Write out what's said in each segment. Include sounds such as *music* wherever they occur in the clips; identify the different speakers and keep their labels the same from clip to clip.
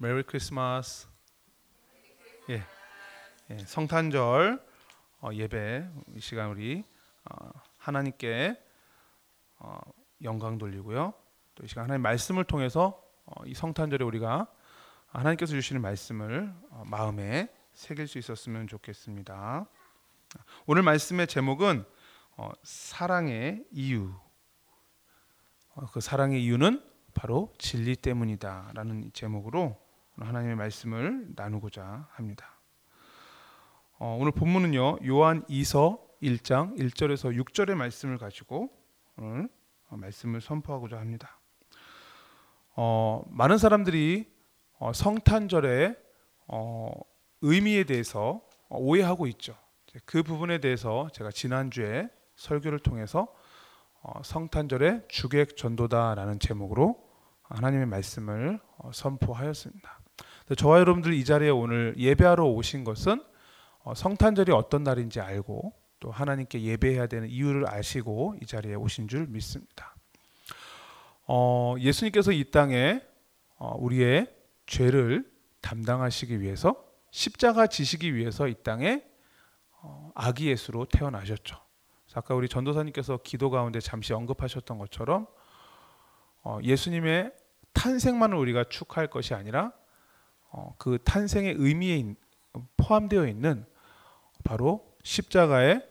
Speaker 1: 메리 크리스마스. 예, 예 성탄절 어, 예배 이 시간 우리 어, 하나님께 어, 영광 돌리고요. 또 이 시간 하나님 말씀을 통해서 어, 이 성탄절에 우리가 하나님께서 주시는 말씀을 어, 마음에 새길 수 있었으면 좋겠습니다. 오늘 말씀의 제목은 어, 사랑의 이유. 어, 그 사랑의 이유는 바로 진리 때문이다라는 제목으로 하나님의 말씀을 나누고자 합니다. 어, 오늘 본문은요 요한 2서 1장 1절에서 6절의 말씀을 가지고 오늘 말씀을 선포하고자 합니다. 어, 많은 사람들이 어, 성탄절의 어, 의미에 대해서 오해하고 있죠. 그 부분에 대해서 제가 지난주에 설교를 통해서 어, 성탄절의 주객 전도다라는 제목으로 하나님의 말씀을 어, 선포하였습니다. 저와 여러분들 이 자리에 오늘 예배하러 오신 것은 어, 성탄절이 어떤 날인지 알고 또 하나님께 예배해야 되는 이유를 아시고 이 자리에 오신 줄 믿습니다. 어, 예수님께서 이 땅에 어, 우리의 죄를 담당하시기 위해서 십자가 지시기 위해서 이 땅에 어, 아기 예수로 태어나셨죠. 아까 우리 전도사님께서 기도 가운데 잠시 언급하셨던 것처럼 어, 예수님의 탄생만을 우리가 축하할 것이 아니라 어, 그 탄생의 의미에 포함되어 있는 바로 십자가의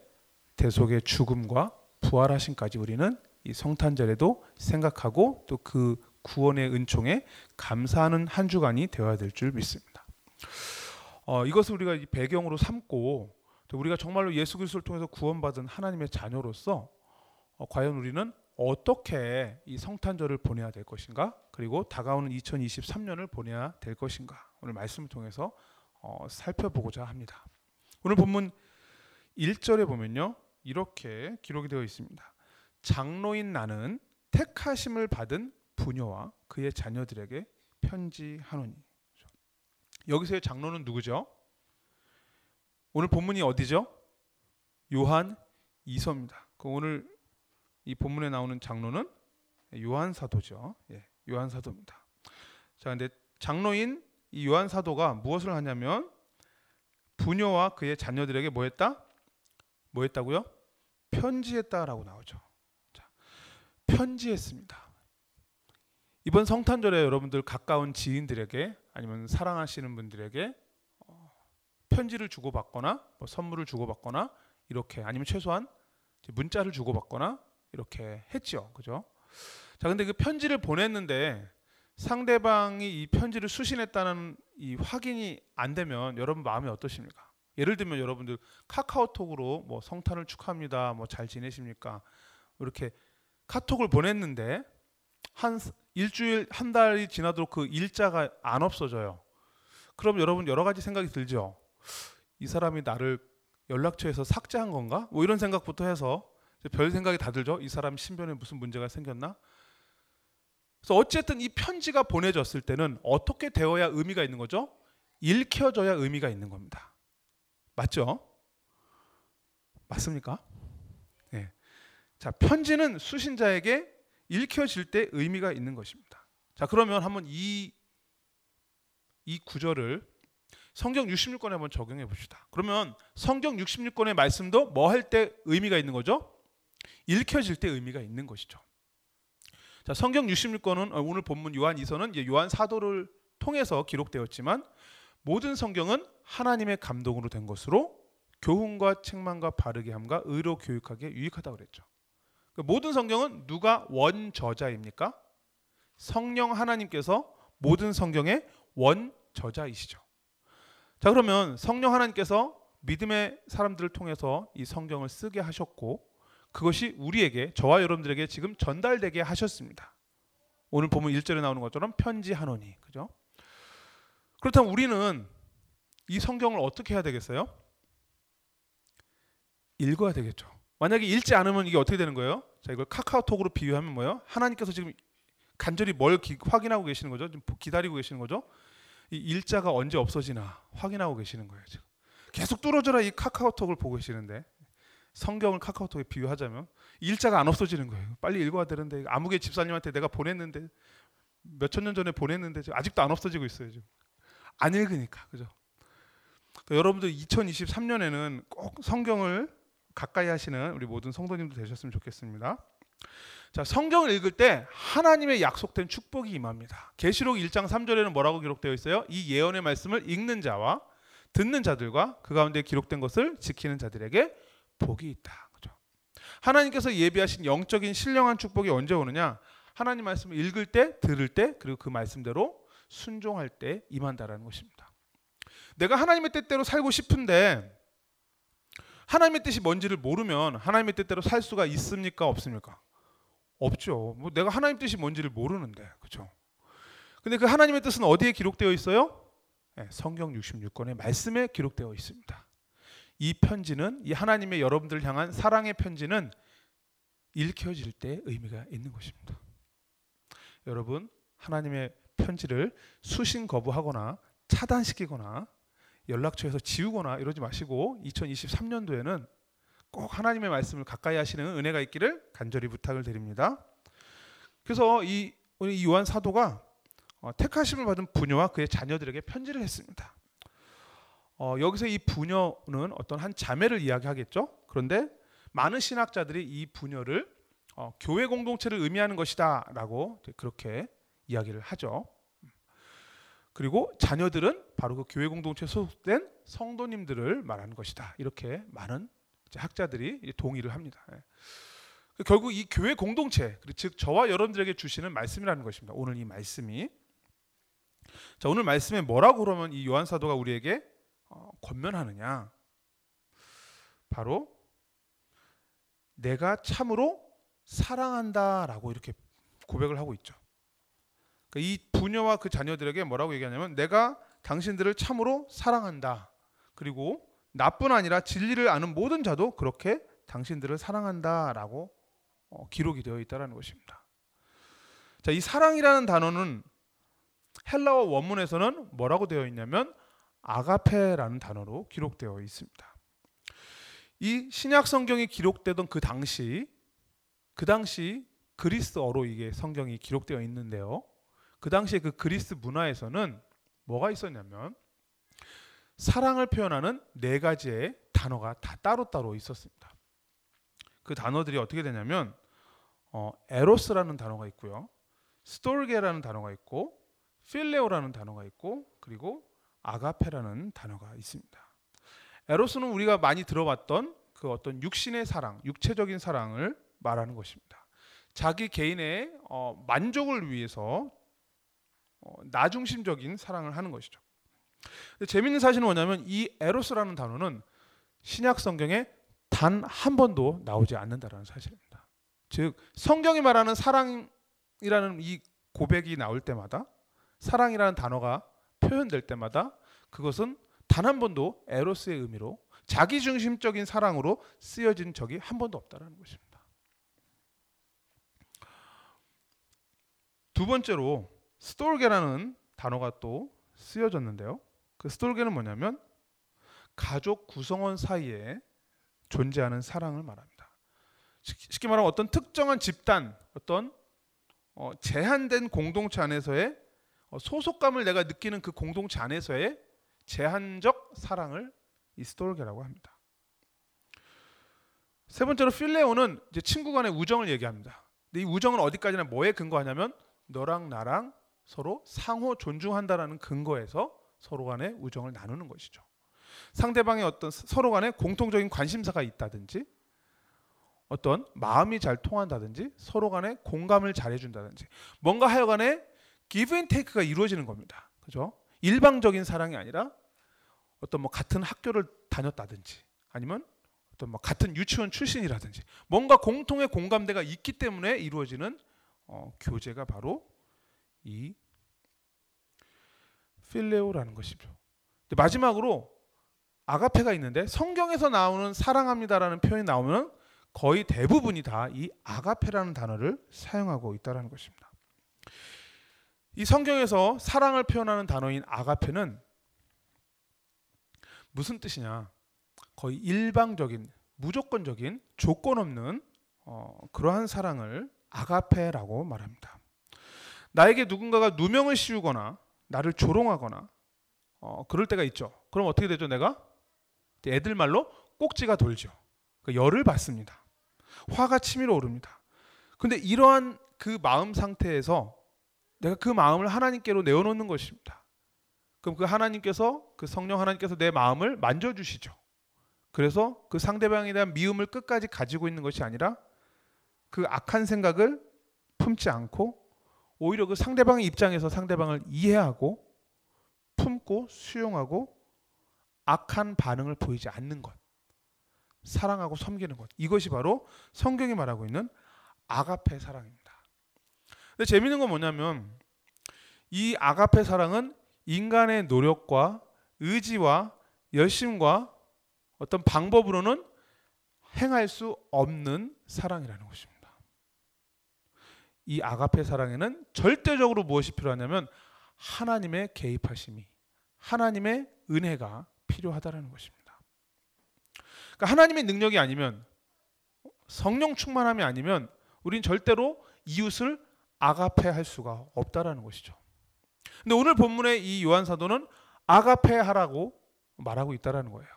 Speaker 1: 대속의 죽음과 부활하심까지 우리는 이 성탄절에도 생각하고 또 그 구원의 은총에 감사하는 한 주간이 되어야 될 줄 믿습니다. 어, 이것을 우리가 배경으로 삼고 또 우리가 정말로 예수 그리스도를 통해서 구원받은 하나님의 자녀로서 어, 과연 우리는 어떻게 이 성탄절을 보내야 될 것인가? 그리고 다가오는 2023년을 보내야 될 것인가? 오늘 말씀을 통해서 어, 살펴보고자 합니다. 오늘 본문 1절에 보면요. 이렇게 기록이 되어 있습니다. 장로인 나는 택하심을 받은 부녀와 그의 자녀들에게 편지하노니. 여기서의 장로는 누구죠? 오늘 본문이 어디죠? 요한 이서입니다. 그 오늘 이 본문에 나오는 장로는 요한 사도죠. 예, 요한 사도입니다. 자, 근데 장로인 이 요한 사도가 무엇을 하냐면 부녀와 그의 자녀들에게 뭐 했다? 뭐 했다고요? 편지했다라고 나오죠. 자, 편지했습니다. 이번 성탄절에 여러분들 가까운 지인들에게 아니면 사랑하시는 분들에게 어, 편지를 주고받거나 뭐 선물을 주고받거나 이렇게 아니면 최소한 문자를 주고받거나 이렇게 했죠. 그죠? 자, 근데 그 편지를 보냈는데 상대방이 이 편지를 수신했다는 이 확인이 안 되면 여러분 마음이 어떠십니까? 예를 들면 여러분들 카카오톡으로 뭐 성탄을 축하합니다. 뭐 잘 지내십니까? 이렇게 카톡을 보냈는데 한 일주일 한 달이 지나도록 그 일자가 안 없어져요. 그럼 여러분 여러 가지 생각이 들죠. 이 사람이 나를 연락처에서 삭제한 건가? 뭐 이런 생각부터 해서 별 생각이 다 들죠. 이 사람 신변에 무슨 문제가 생겼나? 그래서 어쨌든 이 편지가 보내졌을 때는 어떻게 되어야 의미가 있는 거죠? 읽혀져야 의미가 있는 겁니다. 맞죠? 맞습니까? 네. 자, 편지는 수신자에게 읽혀질 때 의미가 있는 것입니다. 자, 그러면 한번 이, 이 구절을 성경 66권에 한번 적용해 봅시다. 그러면 성경 66권의 말씀도 뭐 할 때 의미가 있는 거죠? 읽혀질 때 의미가 있는 것이죠. 자, 성경 66권은 어, 오늘 본문 요한 2서는 요한 사도를 통해서 기록되었지만 모든 성경은 하나님의 감동으로 된 것으로 교훈과 책망과 바르게 함과 의로 교육하기에 유익하다 그랬죠. 그 모든 성경은 누가 원 저자입니까? 성령 하나님께서 모든 성경의 원 저자이시죠. 자, 그러면 성령 하나님께서 믿음의 사람들을 통해서 이 성경을 쓰게 하셨고 그것이 우리에게 저와 여러분들에게 지금 전달되게 하셨습니다. 오늘 보면 1절에 나오는 것처럼 편지하노니. 그죠? 그렇다면 우리는 이 성경을 어떻게 해야 되겠어요? 읽어야 되겠죠. 만약에 읽지 않으면 이게 어떻게 되는 거예요? 자, 이걸 카카오톡으로 비유하면 뭐예요? 하나님께서 지금 간절히 뭘 기, 확인하고 계시는 거죠? 좀 기다리고 계시는 거죠? 이 일자가 언제 없어지나 확인하고 계시는 거예요, 지금. 계속 뚫어져라 이 카카오톡을 보고 계시는데 성경을 카카오톡에 비유하자면 일자가 안 없어지는 거예요. 빨리 읽어야 되는데 아무개 집사님한테 내가 보냈는데 몇 천 년 전에 보냈는데 아직도 안 없어지고 있어요. 지금. 안 읽으니까 그죠? 여러분들 2023년에는 꼭 성경을 가까이 하시는 우리 모든 성도님도 되셨으면 좋겠습니다. 자, 성경을 읽을 때 하나님의 약속된 축복이 임합니다. 계시록 1장 3절에는 뭐라고 기록되어 있어요? 이 예언의 말씀을 읽는 자와 듣는 자들과 그 가운데 기록된 것을 지키는 자들에게 복이 있다. 그죠? 하나님께서 예비하신 영적인 신령한 축복이 언제 오느냐? 하나님 말씀을 읽을 때, 들을 때, 그리고 그 말씀대로 순종할 때 임한다라는 것입니다. 내가 하나님의 뜻대로 살고 싶은데 하나님의 뜻이 뭔지를 모르면 하나님의 뜻대로 살 수가 있습니까? 없습니까? 없죠. 뭐 내가 하나님 뜻이 뭔지를 모르는데. 그죠? 근데 그 하나님의 뜻은 어디에 기록되어 있어요? 네, 성경 66권의 말씀에 기록되어 있습니다. 이 편지는 이 하나님의 여러분들 향한 사랑의 편지는 읽혀질 때 의미가 있는 것입니다. 여러분 하나님의 편지를 수신 거부하거나 차단시키거나 연락처에서 지우거나 이러지 마시고 2023년도에는 꼭 하나님의 말씀을 가까이 하시는 은혜가 있기를 간절히 부탁을 드립니다. 그래서 이 요한 사도가 어, 택하심을 받은 부녀와 그의 자녀들에게 편지를 했습니다. 어, 여기서 이 부녀는 어떤 한 자매를 이야기하겠죠. 그런데 많은 신학자들이 이 부녀를 어, 교회 공동체를 의미하는 것이다라고 그렇게 이야기를 하죠. 그리고 자녀들은 바로 그 교회 공동체에 소속된 성도님들을 말하는 것이다. 이렇게 많은 학자들이 동의를 합니다. 예. 결국 이 교회 공동체, 즉 저와 여러분들에게 주시는 말씀이라는 것입니다. 오늘 이 말씀이 자 오늘 말씀에 뭐라고 그러면 이 요한 사도가 우리에게 어, 권면하느냐? 바로 내가 참으로 사랑한다라고 이렇게 고백을 하고 있죠. 그러니까 이 부녀와 그 자녀들에게 뭐라고 얘기하냐면 내가 당신들을 참으로 사랑한다. 그리고 나뿐 아니라 진리를 아는 모든 자도 그렇게 당신들을 사랑한다라고 어, 기록이 되어 있다는 것입니다. 자, 이 사랑이라는 단어는 헬라어 원문에서는 뭐라고 되어 있냐면 아가페라는 단어로 기록되어 있습니다. 이 신약 성경이 기록되던 그 당시 그 당시 그리스어로 이게 성경이 기록되어 있는데요. 그 당시에 그 그리스 문화에서는 뭐가 있었냐면 사랑을 표현하는 네 가지의 단어가 다 따로따로 있었습니다. 그 단어들이 어떻게 되냐면 어, 에로스라는 단어가 있고요. 스톨게라는 단어가 있고 필레오라는 단어가 있고 그리고 아가페라는 단어가 있습니다. 에로스는 우리가 많이 들어봤던 그 어떤 육신의 사랑, 육체적인 사랑을 말하는 것입니다. 자기 개인의 어, 만족을 위해서 어, 나중심적인 사랑을 하는 것이죠. 재밌는 사실은 뭐냐면 이 에로스라는 단어는 신약 성경에 단 한 번도 나오지 않는다라는 사실입니다. 즉 성경이 말하는 사랑이라는 이 고백이 나올 때마다 사랑이라는 단어가 표현될 때마다 그것은 단 한 번도 에로스의 의미로 자기 중심적인 사랑으로 쓰여진 적이 한 번도 없다라는 것입니다. 두 번째로 스톨게라는 단어가 또 쓰여졌는데요. 그 스톨게는 뭐냐면 가족 구성원 사이에 존재하는 사랑을 말합니다. 쉽게 말하면 어떤 특정한 집단, 어떤 어, 제한된 공동체 안에서의 어, 소속감을 내가 느끼는 그 공동체 안에서의 제한적 사랑을 이 스톨게라고 합니다. 세 번째로 필레오는 이제 친구 간의 우정을 얘기합니다. 근데 이 우정은 어디까지나 뭐에 근거하냐면 너랑 나랑 서로 상호 존중한다라는 근거에서 서로 간의 우정을 나누는 것이죠. 상대방의 어떤 서로 간의 공통적인 관심사가 있다든지 어떤 마음이 잘 통한다든지 서로 간에 공감을 잘 해준다든지 뭔가 하여간에 give and take가 이루어지는 겁니다. 그죠? 일방적인 사랑이 아니라 어떤 뭐 같은 학교를 다녔다든지 아니면 어떤 뭐 같은 유치원 출신이라든지 뭔가 공통의 공감대가 있기 때문에 이루어지는 어, 교제가 바로 이 필레오라는 것이죠. 마지막으로 아가페가 있는데 성경에서 나오는 사랑합니다라는 표현이 나오면 거의 대부분이 다 이 아가페라는 단어를 사용하고 있다는 것입니다. 이 성경에서 사랑을 표현하는 단어인 아가페는 무슨 뜻이냐? 거의 일방적인, 무조건적인, 조건 없는 어, 그러한 사랑을 아가페라고 말합니다. 나에게 누군가가 누명을 씌우거나 나를 조롱하거나 어, 그럴 때가 있죠. 그럼 어떻게 되죠, 내가? 애들 말로 꼭지가 돌죠. 그 열을 받습니다. 화가 치밀어 오릅니다. 근데 이러한 그 마음 상태에서 내가 그 마음을 하나님께로 내어놓는 것입니다. 그럼 그 하나님께서 그 성령 하나님께서 내 마음을 만져주시죠. 그래서 그 상대방에 대한 미움을 끝까지 가지고 있는 것이 아니라 그 악한 생각을 품지 않고 오히려 그 상대방의 입장에서 상대방을 이해하고 품고 수용하고 악한 반응을 보이지 않는 것. 사랑하고 섬기는 것. 이것이 바로 성경이 말하고 있는 아가페 사랑입니다. 근데 재밌는 건 뭐냐면 이 아가페 사랑은 인간의 노력과 의지와 열심과 어떤 방법으로는 행할 수 없는 사랑이라는 것입니다. 이 아가페 사랑에는 절대적으로 무엇이 필요하냐면 하나님의 개입하심이 하나님의 은혜가 필요하다라는 것입니다. 그러니까 하나님의 능력이 아니면 성령 충만함이 아니면 우린 절대로 이웃을 아가페 할 수가 없다라는 것이죠. 근데 오늘 본문의 이 요한 사도는 아가페 하라고 말하고 있다라는 거예요.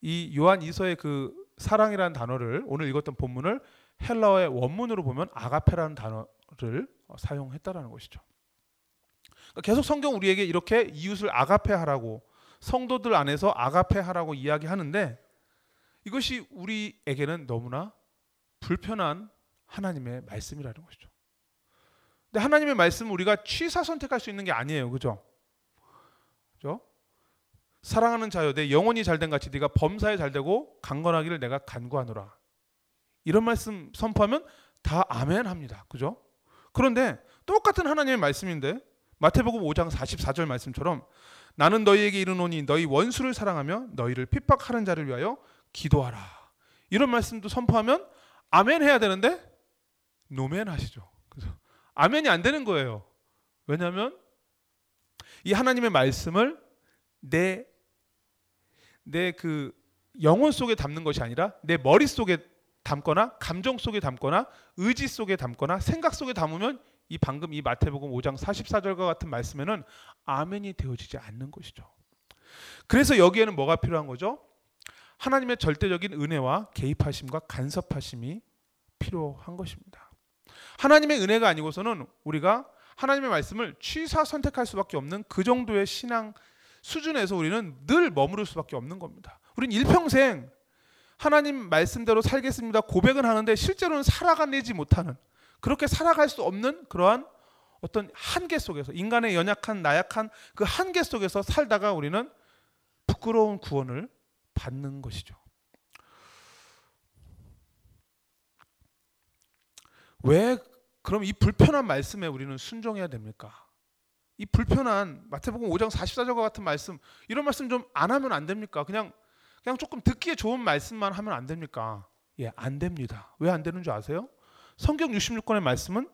Speaker 1: 이 요한 이서의 그 사랑이라는 단어를 오늘 읽었던 본문을 헬라어의 원문으로 보면 아가페라는 단어를 사용했다라는 것이죠. 그러니까 계속 성경 우리에게 이렇게 이웃을 아가페 하라고 성도들 안에서 아가페 하라고 이야기하는데 이것이 우리에게는 너무나 불편한 하나님의 말씀이라는 것이죠. 근데 하나님의 말씀은 우리가 취사 선택할 수 있는 게 아니에요. 그죠? 그죠? 사랑하는 자여 내 영혼이 잘된 같이 네가 범사에 잘되고 강건하기를 내가 간구하노라. 이런 말씀 선포하면 다 아멘 합니다. 그죠? 그런데 똑같은 하나님의 말씀인데 마태복음 5장 44절 말씀처럼 나는 너희에게 이르노니 너희 원수를 사랑하며 너희를 핍박하는 자를 위하여 기도하라. 이런 말씀도 선포하면 아멘 해야 되는데 노멘 하시죠. 아멘이 안 되는 거예요. 왜냐하면 이 하나님의 말씀을 내 내 그 영혼 속에 담는 것이 아니라 내 머릿 속에 담거나 감정 속에 담거나 의지 속에 담거나 생각 속에 담으면 이 방금 이 마태복음 5장 44절과 같은 말씀에는 아멘이 되어지지 않는 것이죠. 그래서 여기에는 뭐가 필요한 거죠? 하나님의 절대적인 은혜와 개입하심과 간섭하심이 필요한 것입니다. 하나님의 은혜가 아니고서는 우리가 하나님의 말씀을 취사 선택할 수밖에 없는 그 정도의 신앙 수준에서 우리는 늘 머무를 수밖에 없는 겁니다. 우린 일평생 하나님 말씀대로 살겠습니다. 고백은 하는데 실제로는 살아가내지 못하는 그렇게 살아갈 수 없는 그러한 어떤 한계 속에서 인간의 연약한 나약한 그 한계 속에서 살다가 우리는 부끄러운 구원을 받는 것이죠. 왜 그럼 이 불편한 말씀에 우리는 순종해야 됩니까? 이 불편한 마태복음 5장 44절과 같은 말씀 이런 말씀 좀 안 하면 안 됩니까? 그냥 그냥 조금 듣기에 좋은 말씀만 하면 안 됩니까? 예, 안 됩니다. 왜 안 되는 줄 아세요? 성경 66권의 말씀은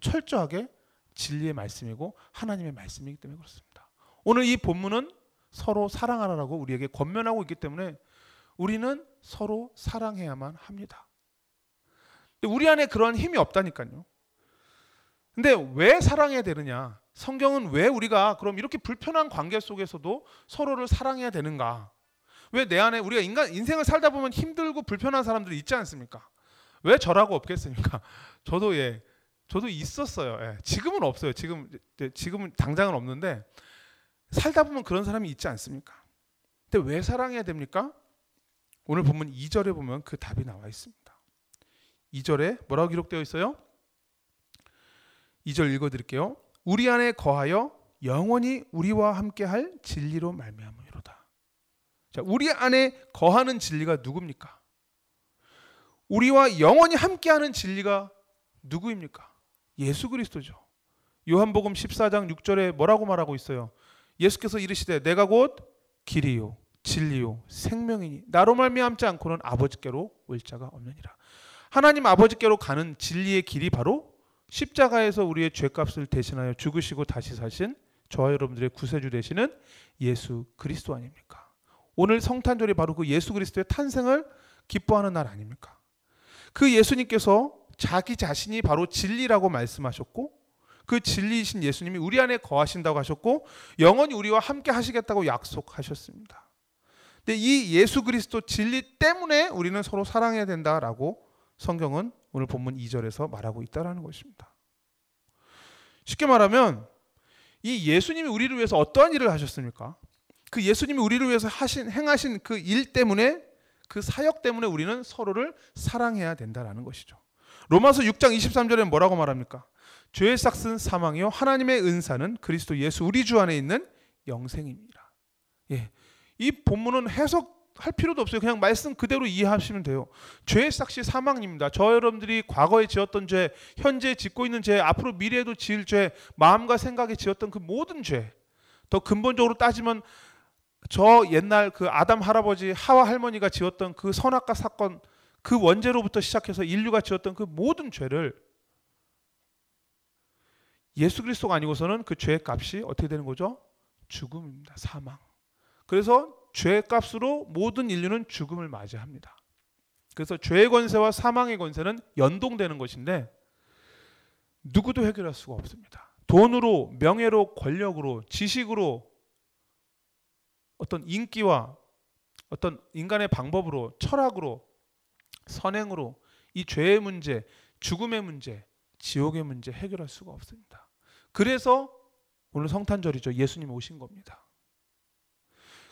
Speaker 1: 철 저하게 진리의 말씀이고 하나님의 말씀이기 때문에 그렇습니다. 오늘 이 본문은 서로 사랑하라고 우리에게 권면하고 있기 때문에 우리는 서로 사랑해야만 합니다. 우리 안에 그러한 힘이 없다니까요. 근데 왜 사랑해야 되느냐? 성경은 왜 우리가 그럼 이렇게 불편한 관계 속에서도 서로를 사랑해야 되는가? 왜 내 안에 우리가 인간 인생을 살다 보면 힘들고 불편한 사람들이 있지 않습니까? 왜 저라고 없겠습니까? *laughs* 저도 예, 저도 있었어요. 예, 지금은 없어요. 지금 지금은 당장은 없는데 살다 보면 그런 사람이 있지 않습니까? 근데 왜 사랑해야 됩니까? 오늘 보면 2절에 보면 그 답이 나와 있습니다. 2절에 뭐라고 기록되어 있어요? 2절 읽어 드릴게요. 우리 안에 거하여 영원히 우리와 함께 할 진리로 말미암으로다. 자, 우리 안에 거하는 진리가 누굽니까? 우리와 영원히 함께 하는 진리가 누구입니까? 예수 그리스도죠. 요한복음 14장 6절에 뭐라고 말하고 있어요? 예수께서 이르시되 내가 곧 길이요 진리요 생명이니 나로 말미암지 않고는 아버지께로 올 자가 없느니라. 하나님 아버지께로 가는 진리의 길이 바로 십자가에서 우리의 죄값을 대신하여 죽으시고 다시 사신 저와 여러분들의 구세주 되시는 예수 그리스도 아닙니까? 오늘 성탄절이 바로 그 예수 그리스도의 탄생을 기뻐하는 날 아닙니까? 그 예수님께서 자기 자신이 바로 진리라고 말씀하셨고 그 진리이신 예수님이 우리 안에 거하신다고 하셨고 영원히 우리와 함께 하시겠다고 약속하셨습니다. 근데 이 예수 그리스도 진리 때문에 우리는 서로 사랑해야 된다라고 성경은 오늘 본문 2절에서 말하고 있다라는 것입니다. 쉽게 말하면 이 예수님이 우리를 위해서 어떠한 일을 하셨습니까? 그 예수님이 우리를 위해서 하신 행하신 그 일 때문에 그 사역 때문에 우리는 서로를 사랑해야 된다라는 것이죠. 로마서 6장 23절에 뭐라고 말합니까? 죄의 싹은 사망이요 하나님의 은사는 그리스도 예수 우리 주 안에 있는 영생입니다. 예. 이 본문은 해석 할 필요도 없어요. 그냥 말씀 그대로 이해하시면 돼요. 죄의 싹이 사망입니다. 저 여러분들이 과거에 지었던 죄, 현재 짓고 있는 죄, 앞으로 미래에도 지을 죄, 마음과 생각에 지었던 그 모든 죄. 더 근본적으로 따지면 저 옛날 그 아담 할아버지 하와 할머니가 지었던 그 선악과 사건 그 원죄로부터 시작해서 인류가 지었던 그 모든 죄를 예수 그리스도가 아니고서는 그 죄의 값이 어떻게 되는 거죠? 죽음입니다. 사망. 그래서 죄의 값으로 모든 인류는 죽음을 맞이합니다. 그래서 죄의 권세와 사망의 권세는 연동되는 것인데 누구도 해결할 수가 없습니다. 돈으로, 명예로, 권력으로, 지식으로 어떤 인기와 어떤 인간의 방법으로 철학으로 선행으로 이 죄의 문제, 죽음의 문제, 지옥의 문제 해결할 수가 없습니다. 그래서 오늘 성탄절이죠. 예수님이 오신 겁니다.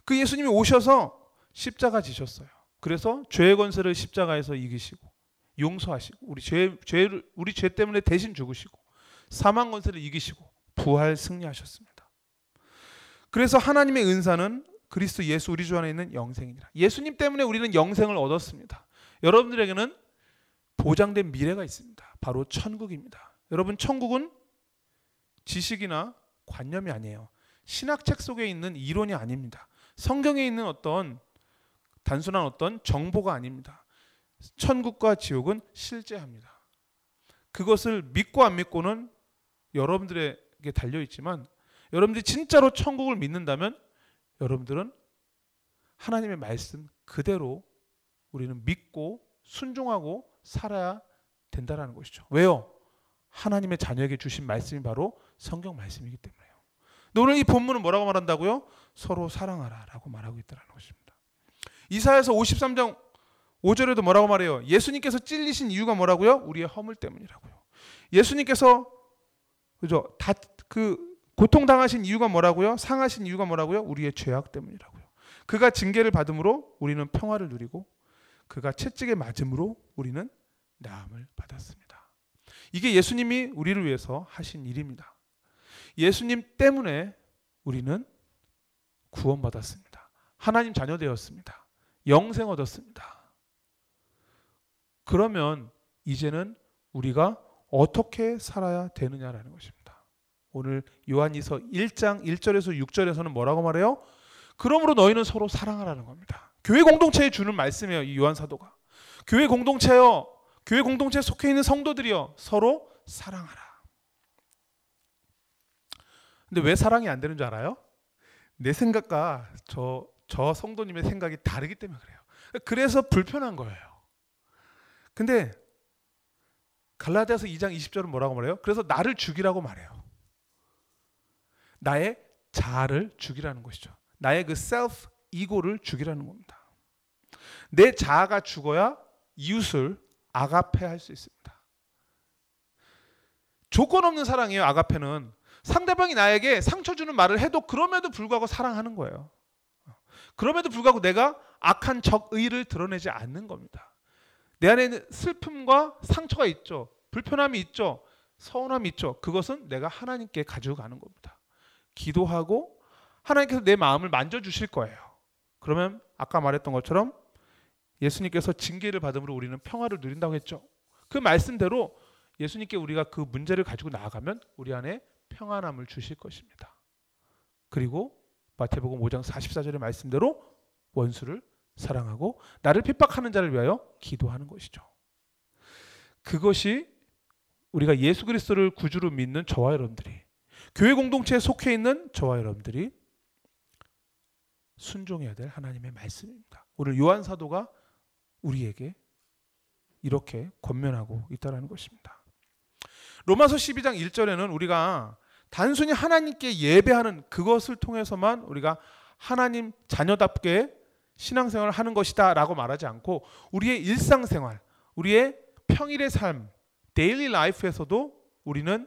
Speaker 1: 그 예수님이 오셔서 십자가 지셨어요. 그래서 죄의 권세를 십자가에서 이기시고 용서하시고 우리 죄 죄를 우리 죄 때문에 대신 죽으시고 사망 권세를 이기시고 부활 승리하셨습니다. 그래서 하나님의 은사는 그리스도 예수 우리 주 안에 있는 영생이니라. 예수님 때문에 우리는 영생을 얻었습니다. 여러분들에게는 보장된 미래가 있습니다. 바로 천국입니다. 여러분 천국은 지식이나 관념이 아니에요. 신학책 속에 있는 이론이 아닙니다. 성경에 있는 어떤 단순한 어떤 정보가 아닙니다. 천국과 지옥은 실제합니다. 그것을 믿고 안 믿고는 여러분들에게 달려 있지만 여러분들이 진짜로 천국을 믿는다면 여러분들은 하나님의 말씀 그대로 우리는 믿고 순종하고 살아야 된다라는 것이죠. 왜요? 하나님의 자녀에게 주신 말씀이 바로 성경 말씀이기 때문에요. 오늘 이 본문은 뭐라고 말한다고요? 서로 사랑하라라고 말하고 있다는 것입니다. 이사야서 53장 5절에도 뭐라고 말해요? 예수님께서 찔리신 이유가 뭐라고요? 우리의 허물 때문이라고요. 예수님께서 그죠? 다 그 고통 당하신 이유가 뭐라고요? 상하신 이유가 뭐라고요? 우리의 죄악 때문이라고요. 그가 징계를 받음으로 우리는 평화를 누리고 그가 채찍에 맞음으로 우리는 나음을 받았습니다. 이게 예수님이 우리를 위해서 하신 일입니다. 예수님 때문에 우리는 구원받았습니다. 하나님 자녀 되었습니다. 영생 얻었습니다. 그러면 이제는 우리가 어떻게 살아야 되느냐라는 것입니다. 오늘 요한이서 1장 1절에서 6절에서는 뭐라고 말해요? 그러므로 너희는 서로 사랑하라는 겁니다. 교회 공동체에 주는 말씀이에요. 이 요한 사도가. 교회 공동체요. 교회 공동체에 속해 있는 성도들이요. 서로 사랑하라. 근데 왜 사랑이 안 되는 줄 알아요? 내 생각과 저, 저 성도님의 생각이 다르기 때문에 그래요. 그래서 불편한 거예요. 근데 갈라디아서 2장 20절은 뭐라고 말해요? 그래서 나를 죽이라고 말해요. 나의 자아를 죽이라는 것이죠. 나의 그 셀프 이고를 죽이라는 겁니다. 내 자아가 죽어야 이웃을 아가페 할 수 있습니다. 조건 없는 사랑이에요. 아가페는 상대방이 나에게 상처 주는 말을 해도 그럼에도 불구하고 사랑하는 거예요. 그럼에도 불구하고 내가 악한 적 의를 드러내지 않는 겁니다. 내 안에 슬픔과 상처가 있죠. 불편함이 있죠. 서운함이 있죠. 그것은 내가 하나님께 가지고 가는 겁니다. 기도하고 하나님께서 내 마음을 만져 주실 거예요. 그러면 아까 말했던 것처럼 예수님께서 징계를 받음으로 우리는 평화를 누린다고 했죠. 그 말씀대로 예수님께 우리가 그 문제를 가지고 나아가면 우리 안에 평안함을 주실 것입니다. 그리고 마태복음 5장 44절의 말씀대로 원수를 사랑하고 나를 핍박하는 자를 위하여 기도하는 것이죠. 그것이 우리가 예수 그리스도를 구주로 믿는 저와 여러분들이 교회 공동체에 속해 있는 저와 여러분들이 순종해야 될 하나님의 말씀입니다. 오늘 요한 사도가 우리에게 이렇게 권면하고 있다라는 것입니다. 로마서 12장 1절에는 우리가 단순히 하나님께 예배하는 그것을 통해서만 우리가 하나님 자녀답게 신앙생활을 하는 것이다 라고 말하지 않고 우리의 일상생활, 우리의 평일의 삶, 데일리 라이프에서도 우리는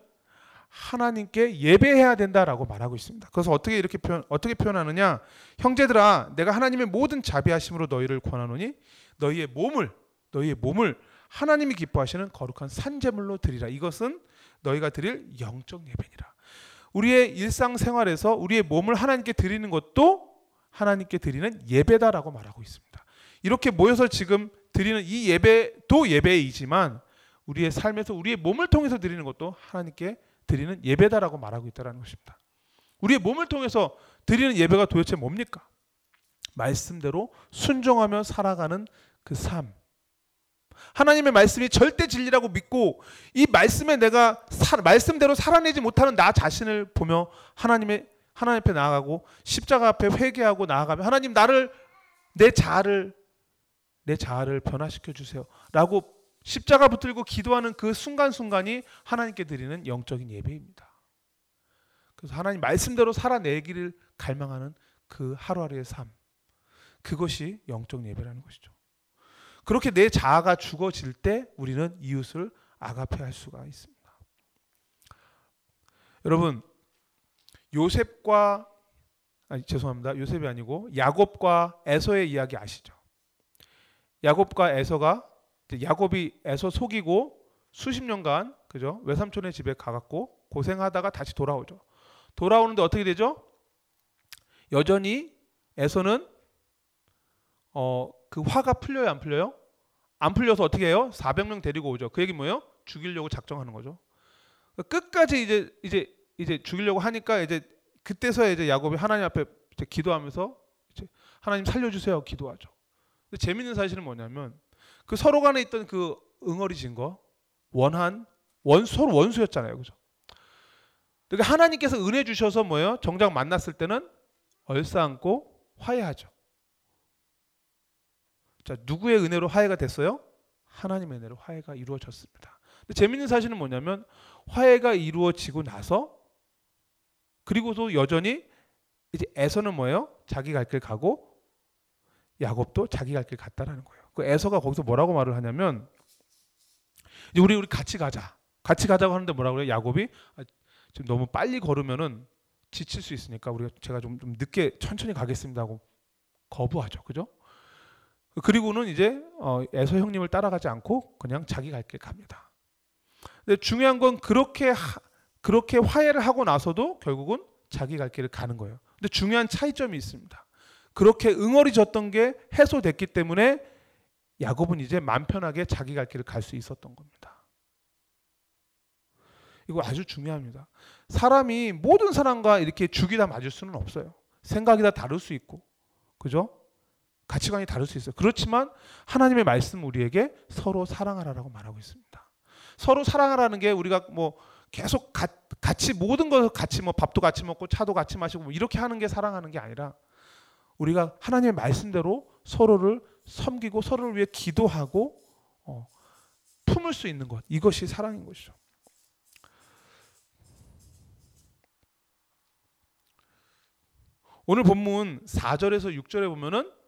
Speaker 1: 하나님께 예배해야 된다라고 말하고 있습니다. 그래서 어떻게 이렇게 표현 어떻게 표현하느냐? 형제들아, 내가 하나님의 모든 자비하심으로 너희를 권하노니 너희의 몸을 너희의 몸을 하나님이 기뻐하시는 거룩한 산제물로 드리라. 이것은 너희가 드릴 영적 예배니라. 우리의 일상생활에서 우리의 몸을 하나님께 드리는 것도 하나님께 드리는 예배다라고 말하고 있습니다. 이렇게 모여서 지금 드리는 이 예배도 예배이지만 우리의 삶에서 우리의 몸을 통해서 드리는 것도 하나님께 드리는 예배다라고 말하고 있다는 것입니다. 우리의 몸을 통해서 드리는 예배가 도대체 뭡니까? 말씀대로 순종하며 살아가는 그 삶. 하나님의 말씀이 절대 진리라고 믿고 이 말씀에 내가 사, 말씀대로 살아내지 못하는 나 자신을 보며 하나님의 하나님 앞에 나아가고 십자가 앞에 회개하고 나아가며 하나님 나를 내 자아를 내 자아를 변화시켜 주세요라고 십자가 붙들고 기도하는 그 순간순간이 하나님께 드리는 영적인 예배입니다. 그래서 하나님 말씀대로 살아내기를 갈망하는 그 하루하루의 삶. 그것이 영적 예배라는 것이죠. 그렇게 내 자아가 죽어질 때 우리는 이웃을 아가페 할 수가 있습니다. 여러분 요셉과 아니 죄송합니다. 요셉이 아니고 야곱과 에서의 이야기 아시죠? 야곱과 에서가 야곱이 에서 속이고 수십 년간 그죠? 외삼촌의 집에 가갖고 고생하다가 다시 돌아오죠. 돌아오는데 어떻게 되죠? 여전히 에서는 어, 그 화가 풀려요, 안 풀려요? 안 풀려서 어떻게 해요? 400명 데리고 오죠. 그 얘기 뭐예요? 죽이려고 작정하는 거죠. 끝까지 이제 이제 이제 죽이려고 하니까 이제 그때서야 이제 야곱이 하나님 앞에 기도하면서 하나님 살려주세요 기도하죠. 근데 재밌는 사실은 뭐냐면 그 서로 간에 있던 그 응어리진 거 원한 원 서로 원수였잖아요, 그죠? 그러니까 하나님께서 은혜 주셔서 뭐예요? 정작 만났을 때는 얼싸안고 화해하죠. 자 누구의 은혜로 화해가 됐어요? 하나님의 은혜로 화해가 이루어졌습니다. 근데 재밌는 사실은 뭐냐면 화해가 이루어지고 나서 그리고도 여전히 이제 에서는 뭐예요? 자기 갈 길 가고 야곱도 자기 갈 길 갔다라는 거예요. 그 에서가 거기서 뭐라고 말을 하냐면 이제 우리 우리 같이 가자. 같이 가자고 하는데 뭐라고 그래요? 야곱이 아, 지금 너무 빨리 걸으면은 지칠 수 있으니까 우리가 제가 좀, 좀 늦게 천천히 가겠습니다 하고 거부하죠. 그죠? 그리고는 이제 어, 에서 형님을 따라가지 않고 그냥 자기 갈 길 갑니다. 근데 중요한 건 그렇게 하, 그렇게 화해를 하고 나서도 결국은 자기 갈 길을 가는 거예요. 근데 중요한 차이점이 있습니다. 그렇게 응어리졌던 게 해소됐기 때문에 야곱은 이제 맘 편하게 자기 갈 길을 갈 수 있었던 겁니다. 이거 아주 중요합니다. 사람이 모든 사람과 이렇게 죽이 다 맞을 수는 없어요. 생각이 다 다를 수 있고, 그죠? 가치관이 다를 수 있어요. 그렇지만 하나님의 말씀 우리에게 서로 사랑하라라고 말하고 있습니다. 서로 사랑하라는 게 우리가 뭐 계속 가, 같이 모든 것을 같이 뭐 밥도 같이 먹고 차도 같이 마시고 뭐 이렇게 하는 게 사랑하는 게 아니라 우리가 하나님의 말씀대로 서로를 섬기고 서로를 위해 기도하고 어, 품을 수 있는 것 이것이 사랑인 것이죠. 오늘 본문 4절에서 6절에 보면은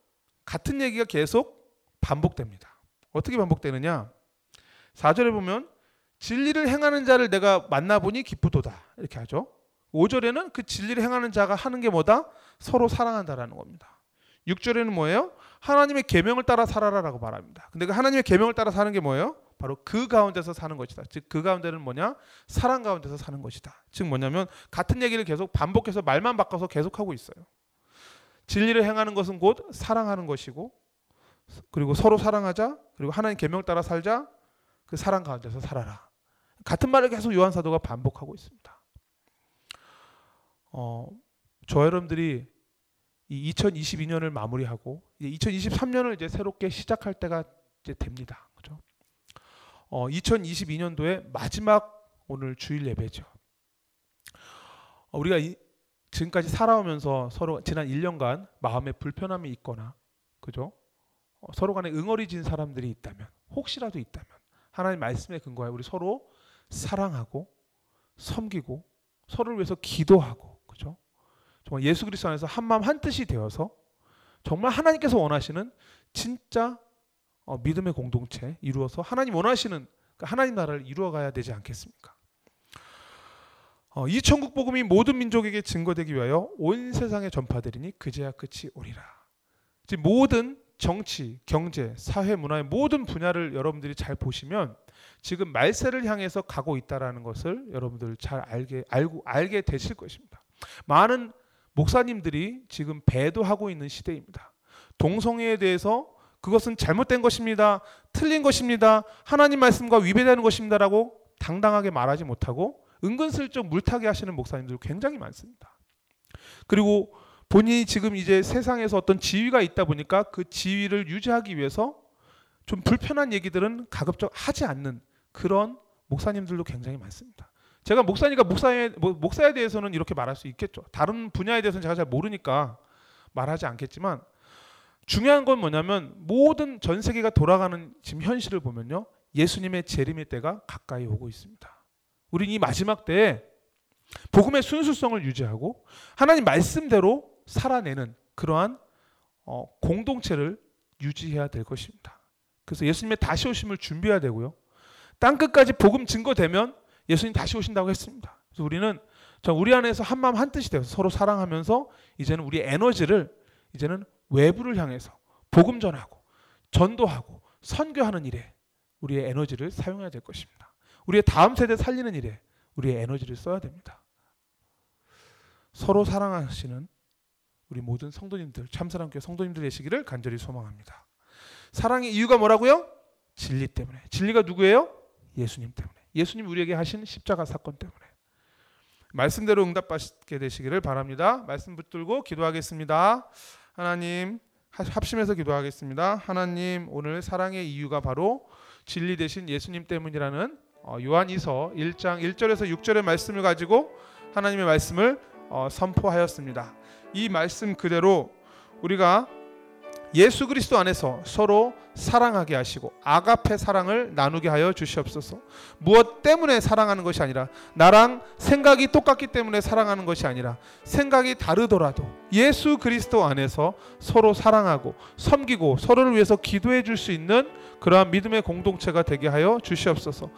Speaker 1: 같은 얘기가 계속 반복됩니다. 어떻게 반복되느냐? 4절에 보면 진리를 행하는 자를 내가 만나보니 기쁘도다. 이렇게 하죠. 5절에는 그 진리를 행하는 자가 하는 게 뭐다? 서로 사랑한다라는 겁니다. 6절에는 뭐예요? 하나님의 계명을 따라 살아라라고 말합니다. 근데 그 하나님의 계명을 따라 사는 게 뭐예요? 바로 그 가운데서 사는 것이다. 즉 그 가운데는 뭐냐? 사랑 가운데서 사는 것이다. 즉 뭐냐면 같은 얘기를 계속 반복해서 말만 바꿔서 계속하고 있어요. 진리를 행하는 것은 곧 사랑하는 것이고 그리고 서로 사랑하자. 그리고 하나님 계명을 따라 살자. 그 사랑 가운데서 살아라. 같은 말을 계속 요한 사도가 반복하고 있습니다. 어, 저 여러분들이 이 2022년을 마무리하고 이제 2023년을 이제 새롭게 시작할 때가 이제 됩니다. 그죠? 어, 2022년도의 마지막 오늘 주일 예배죠. 어, 우리가 이, 지금까지 살아오면서 서로 지난 1년간 마음에 불편함이 있거나 그죠? 어, 서로 간에 응어리진 사람들이 있다면 혹시라도 있다면 하나님 말씀에 근거하여 우리 서로 사랑하고 섬기고 서로를 위해서 기도하고 그죠? 정말 예수 그리스도 안에서 한 마음 한 뜻이 되어서 정말 하나님께서 원하시는 진짜 어, 믿음의 공동체 이루어서 하나님 원하시는 그 하나님 나라를 이루어가야 되지 않겠습니까? 어, 이 천국 복음이 모든 민족에게 증거되기 위하여 온 세상에 전파되리니 그제야 끝이 오리라. 지금 모든 정치, 경제, 사회, 문화의 모든 분야를 여러분들이 잘 보시면 지금 말세를 향해서 가고 있다라는 것을 여러분들 잘 알게 알고 알게 되실 것입니다. 많은 목사님들이 지금 배도하고 있는 시대입니다. 동성애에 대해서 그것은 잘못된 것입니다. 틀린 것입니다. 하나님 말씀과 위배되는 것입니다라고 당당하게 말하지 못하고 은근슬쩍 물타기 하시는 목사님들 굉장히 많습니다. 그리고 본인이 지금 이제 세상에서 어떤 지위가 있다 보니까 그 지위를 유지하기 위해서 좀 불편한 얘기들은 가급적 하지 않는 그런 목사님들도 굉장히 많습니다. 제가 목사니까 목사에 목사에 대해서는 이렇게 말할 수 있겠죠. 다른 분야에 대해서는 제가 잘 모르니까 말하지 않겠지만 중요한 건 뭐냐면 모든 전 세계가 돌아가는 지금 현실을 보면요. 예수님의 재림의 때가 가까이 오고 있습니다. 우리는 이 마지막 때에 복음의 순수성을 유지하고 하나님 말씀대로 살아내는 그러한 어, 공동체를 유지해야 될 것입니다. 그래서 예수님의 다시 오심을 준비해야 되고요. 땅 끝까지 복음 증거되면 예수님 다시 오신다고 했습니다. 그래서 우리는 우리 안에서 한 마음 한 뜻이 되어서 서로 사랑하면서 이제는 우리 에너지를 이제는 외부를 향해서 복음 전하고 전도하고 선교하는 일에 우리의 에너지를 사용해야 될 것입니다. 우리의 다음 세대 살리는 일에 우리의 에너지를 써야 됩니다. 서로 사랑하시는 우리 모든 성도님들 참사랑 교회 성도님들 되시기를 간절히 소망합니다. 사랑의 이유가 뭐라고요? 진리 때문에. 진리가 누구예요? 예수님 때문에. 예수님 우리에게 하신 십자가 사건 때문에. 말씀대로 응답받게 되시기를 바랍니다. 말씀 붙들고 기도하겠습니다. 하나님 합심해서 기도하겠습니다. 하나님 오늘 사랑의 이유가 바로 진리 되신 예수님 때문이라는 어, 요한이서 1장 1절에서 6절의 말씀을 가지고 하나님의 말씀을 어, 선포하였습니다. 이 말씀 그대로 우리가 예수 그리스도 안에서 서로 사랑하게 하시고 아가페 사랑을 나누게 하여 주시옵소서. 무엇 때문에 사랑하는 것이 아니라 나랑 생각이 똑같기 때문에 사랑하는 것이 아니라 생각이 다르더라도 예수 그리스도 안에서 서로 사랑하고 섬기고 서로를 위해서 기도해 줄 수 있는 그러한 믿음의 공동체가 되게 하여 주시옵소서.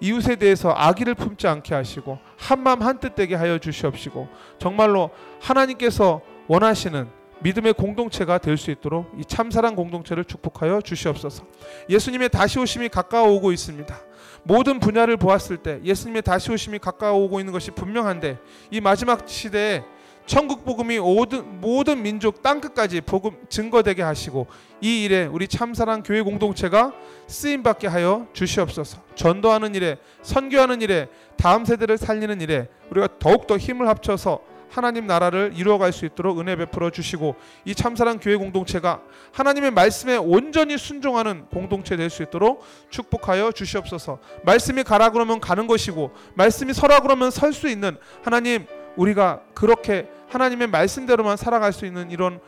Speaker 1: 이웃에 대해서 악의를 품지 않게 하시고 한 마음 한뜻 되게 하여 주시옵시고 정말로 하나님께서 원하시는 믿음의 공동체가 될 수 있도록 이 참사랑 공동체를 축복하여 주시옵소서. 예수님의 다시 오심이 가까워오고 있습니다. 모든 분야를 보았을 때 예수님의 다시 오심이 가까워오고 있는 것이 분명한데 이 마지막 시대에 천국 복음이 모든, 모든 민족 땅 끝까지 복음 증거되게 하시고 이 일에 우리 참사랑 교회 공동체가 쓰임 받게 하여 주시옵소서. 전도하는 일에 선교하는 일에 다음 세대를 살리는 일에 우리가 더욱 더 힘을 합쳐서 하나님 나라를 이루어갈 수 있도록 은혜 베풀어 주시고 이 참사랑 교회 공동체가 하나님의 말씀에 온전히 순종하는 공동체 될 수 있도록 축복하여 주시옵소서. 말씀이 가라 그러면 가는 것이고 말씀이 서라 그러면 설 수 있는 하나님 우리가 그렇게 하나님의 말씀대로만 살아갈 수 있는 이런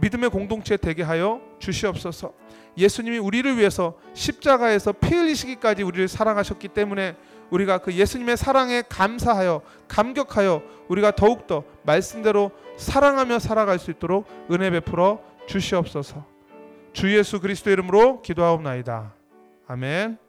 Speaker 1: 믿음의 공동체 되게 하여 주시옵소서. 예수님이 우리를 위해서 십자가에서 피 흘리시기까지 우리를 사랑하셨기 때문에 우리가 그 예수님의 사랑에 감사하여 감격하여 우리가 더욱더 말씀대로 사랑하며 살아갈 수 있도록 은혜 베풀어 주시옵소서. 주 예수 그리스도 이름으로 기도하옵나이다. 아멘.